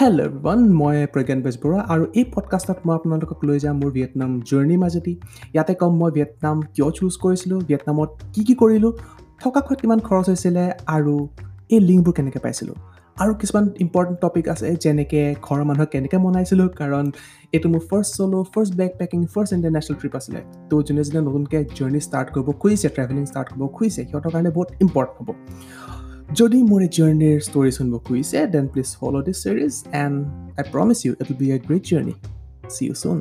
Hello everyone মই প্ৰজ্ঞান বেজবৰুৱা আৰু এই পডকাষ্টত মই আপোনালোকক লৈ যাম মোৰ ভিয়েটনাম জাৰ্ণিৰ মাজেদি। ইয়াতে ক'ম মই ভিয়েটনাম কিয় চুজ কৰিছিলোঁ ভিয়েটনামত কি কি কৰিলোঁ থকা খোৱাত কিমান খৰচ হৈছিলে আৰু এই লিংকবোৰ কেনেকৈ পাইছিলোঁ। আৰু কিছুমান ইম্পৰ্টেণ্ট টপিক আছে যেনেকৈ ঘৰৰ মানুহক কেনেকৈ মনাইছিলোঁ কাৰণ এইটো মোৰ first solo first backpacking first international trip আছিলে। তো যোনে যোনে নতুনকৈ জাৰ্ণি ষ্টাৰ্ট কৰিব খুজিছে ট্ৰেভেলিং ষ্টাৰ্ট কৰিব খুজিছে সিহঁতৰ কাৰণে বহুত ইম্পৰ্টেণ্ট হ'ব। যদি মোৰ এই জাৰ্ণিৰ ষ্টৰি শুনিব খুজিছে then please follow' this series and I promise you it will be a great journey see you soon